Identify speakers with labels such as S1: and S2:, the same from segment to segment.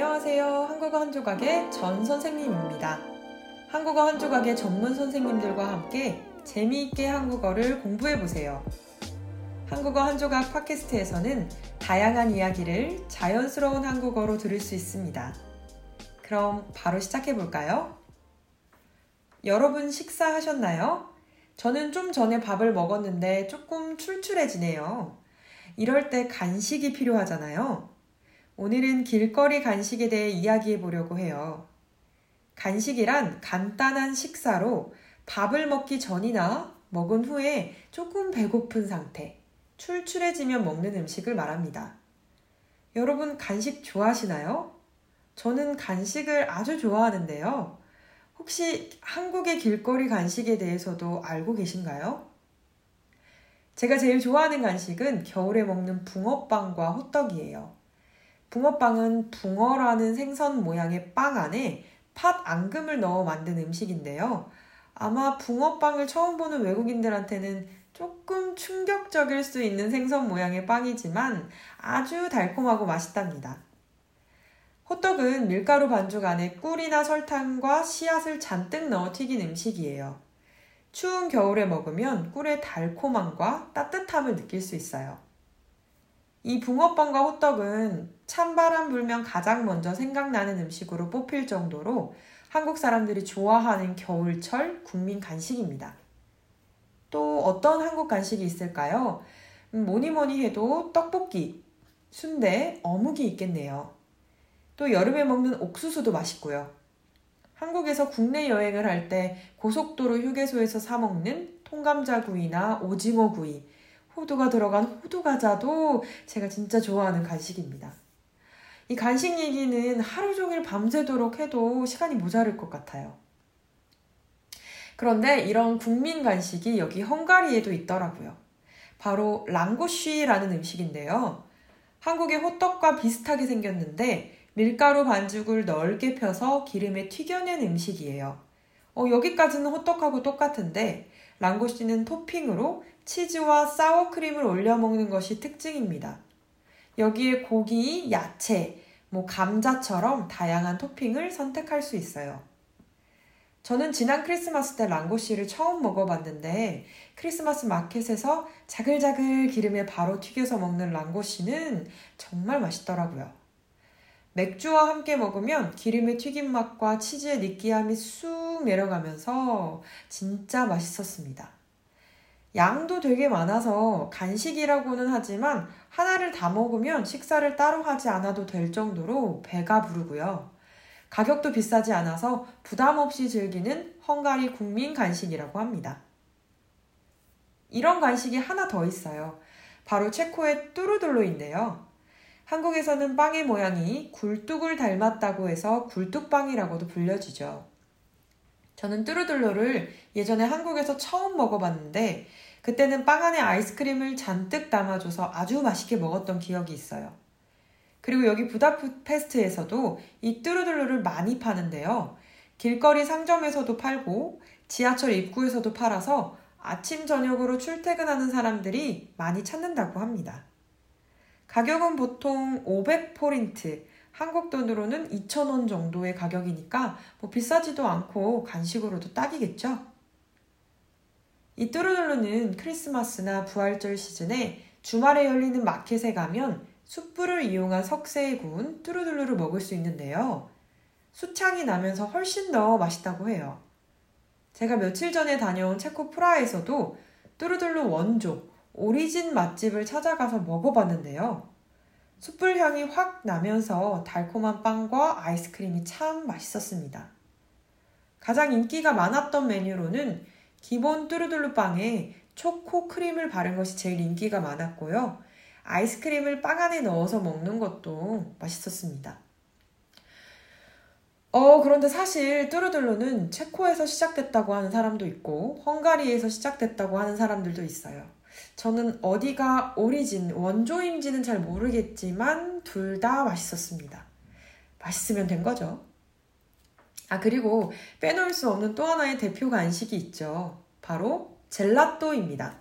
S1: 안녕하세요. 한국어 한 조각의 전 선생님입니다. 한국어 한 조각의 전문 선생님들과 함께 재미있게 한국어를 공부해 보세요. 한국어 한 조각 팟캐스트에서는 다양한 이야기를 자연스러운 한국어로 들을 수 있습니다. 그럼 바로 시작해 볼까요? 여러분 식사하셨나요? 저는 좀 전에 밥을 먹었는데 조금 출출해지네요. 이럴 때 간식이 필요하잖아요. 오늘은 길거리 간식에 대해 이야기해 보려고 해요. 간식이란 간단한 식사로 밥을 먹기 전이나 먹은 후에 조금 배고픈 상태, 출출해지면 먹는 음식을 말합니다. 여러분 간식 좋아하시나요? 저는 간식을 아주 좋아하는데요. 혹시 한국의 길거리 간식에 대해서도 알고 계신가요? 제가 제일 좋아하는 간식은 겨울에 먹는 붕어빵과 호떡이에요. 붕어빵은 붕어라는 생선 모양의 빵 안에 팥 앙금을 넣어 만든 음식인데요. 아마 붕어빵을 처음 보는 외국인들한테는 조금 충격적일 수 있는 생선 모양의 빵이지만 아주 달콤하고 맛있답니다. 호떡은 밀가루 반죽 안에 꿀이나 설탕과 씨앗을 잔뜩 넣어 튀긴 음식이에요. 추운 겨울에 먹으면 꿀의 달콤함과 따뜻함을 느낄 수 있어요. 이 붕어빵과 호떡은 찬바람 불면 가장 먼저 생각나는 음식으로 뽑힐 정도로 한국 사람들이 좋아하는 겨울철 국민 간식입니다. 또 어떤 한국 간식이 있을까요? 음, 뭐니 뭐니 해도 떡볶이, 순대, 어묵이 있겠네요. 또 여름에 먹는 옥수수도 맛있고요. 한국에서 국내 여행을 할 때 고속도로 휴게소에서 사먹는 통감자구이나 오징어구이, 호두가 들어간 호두과자도 제가 진짜 좋아하는 간식입니다. 이 간식 얘기는 하루 종일 밤새도록 해도 시간이 모자랄 것 같아요. 그런데 이런 국민 간식이 여기 헝가리에도 있더라고요. 바로 랑고쉬라는 음식인데요. 한국의 호떡과 비슷하게 생겼는데 밀가루 반죽을 넓게 펴서 기름에 튀겨낸 음식이에요. 어, 여기까지는 호떡하고 똑같은데 랑고쉬는 토핑으로 치즈와 사워크림을 올려 먹는 것이 특징입니다. 여기에 고기, 야채, 뭐 감자처럼 다양한 토핑을 선택할 수 있어요. 저는 지난 크리스마스 때 랑고시를 처음 먹어봤는데 크리스마스 마켓에서 자글자글 기름에 바로 튀겨서 먹는 랑고시는 정말 맛있더라고요. 맥주와 함께 먹으면 기름의 튀김 맛과 치즈의 느끼함이 쑥 내려가면서 진짜 맛있었습니다. 양도 되게 많아서 간식이라고는 하지만 하나를 다 먹으면 식사를 따로 하지 않아도 될 정도로 배가 부르고요. 가격도 비싸지 않아서 부담 없이 즐기는 헝가리 국민 간식이라고 합니다. 이런 간식이 하나 더 있어요. 바로 체코의 뚜루둘로인데요. 한국에서는 빵의 모양이 굴뚝을 닮았다고 해서 굴뚝빵이라고도 불려지죠. 저는 뚜루둘로를 예전에 한국에서 처음 먹어봤는데 그때는 빵 안에 아이스크림을 잔뜩 담아줘서 아주 맛있게 먹었던 기억이 있어요. 그리고 여기 부다페스트에서도 이 뚜루둘루를 많이 파는데요. 길거리 상점에서도 팔고 지하철 입구에서도 팔아서 아침 저녁으로 출퇴근하는 사람들이 많이 찾는다고 합니다. 가격은 보통 500포린트, 한국 돈으로는 2,000원 정도의 가격이니까 뭐 비싸지도 않고 간식으로도 딱이겠죠? 이 뚜루둘루는 크리스마스나 부활절 시즌에 주말에 열리는 마켓에 가면 숯불을 이용한 석쇠에 구운 뚜루둘루를 먹을 수 있는데요. 수창이 나면서 훨씬 더 맛있다고 해요. 제가 며칠 전에 다녀온 체코 프라하에서도 뚜루둘루 원조, 오리진 맛집을 찾아가서 먹어봤는데요. 숯불 향이 확 나면서 달콤한 빵과 아이스크림이 참 맛있었습니다. 가장 인기가 많았던 메뉴로는 기본 뚜루둘루 빵에 초코 크림을 바른 것이 제일 인기가 많았고요. 아이스크림을 빵 안에 넣어서 먹는 것도 맛있었습니다. 어, 그런데 사실 뚜루둘루는 체코에서 시작됐다고 하는 사람도 있고, 헝가리에서 시작됐다고 하는 사람들도 있어요. 저는 어디가 오리진, 원조인지는 잘 모르겠지만 둘 다 맛있었습니다. 맛있으면 된 거죠. 아, 그리고 빼놓을 수 없는 또 하나의 대표 간식이 있죠. 바로 젤라또입니다.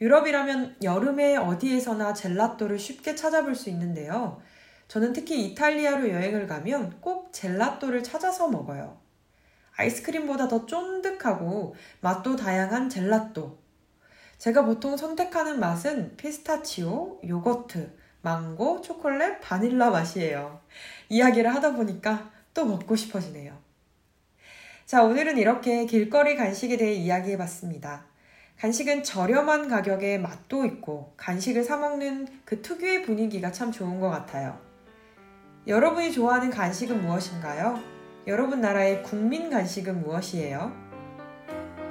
S1: 유럽이라면 여름에 어디에서나 젤라또를 쉽게 찾아볼 수 있는데요. 저는 특히 이탈리아로 여행을 가면 꼭 젤라또를 찾아서 먹어요. 아이스크림보다 더 쫀득하고 맛도 다양한 젤라또. 제가 보통 선택하는 맛은 피스타치오, 요거트, 망고, 초콜릿, 바닐라 맛이에요. 이야기를 하다 보니까 또 먹고 싶어지네요. 자, 오늘은 이렇게 길거리 간식에 대해 이야기해 봤습니다. 간식은 저렴한 가격에 맛도 있고 간식을 사먹는 그 특유의 분위기가 참 좋은 것 같아요. 여러분이 좋아하는 간식은 무엇인가요? 여러분 나라의 국민 간식은 무엇이에요?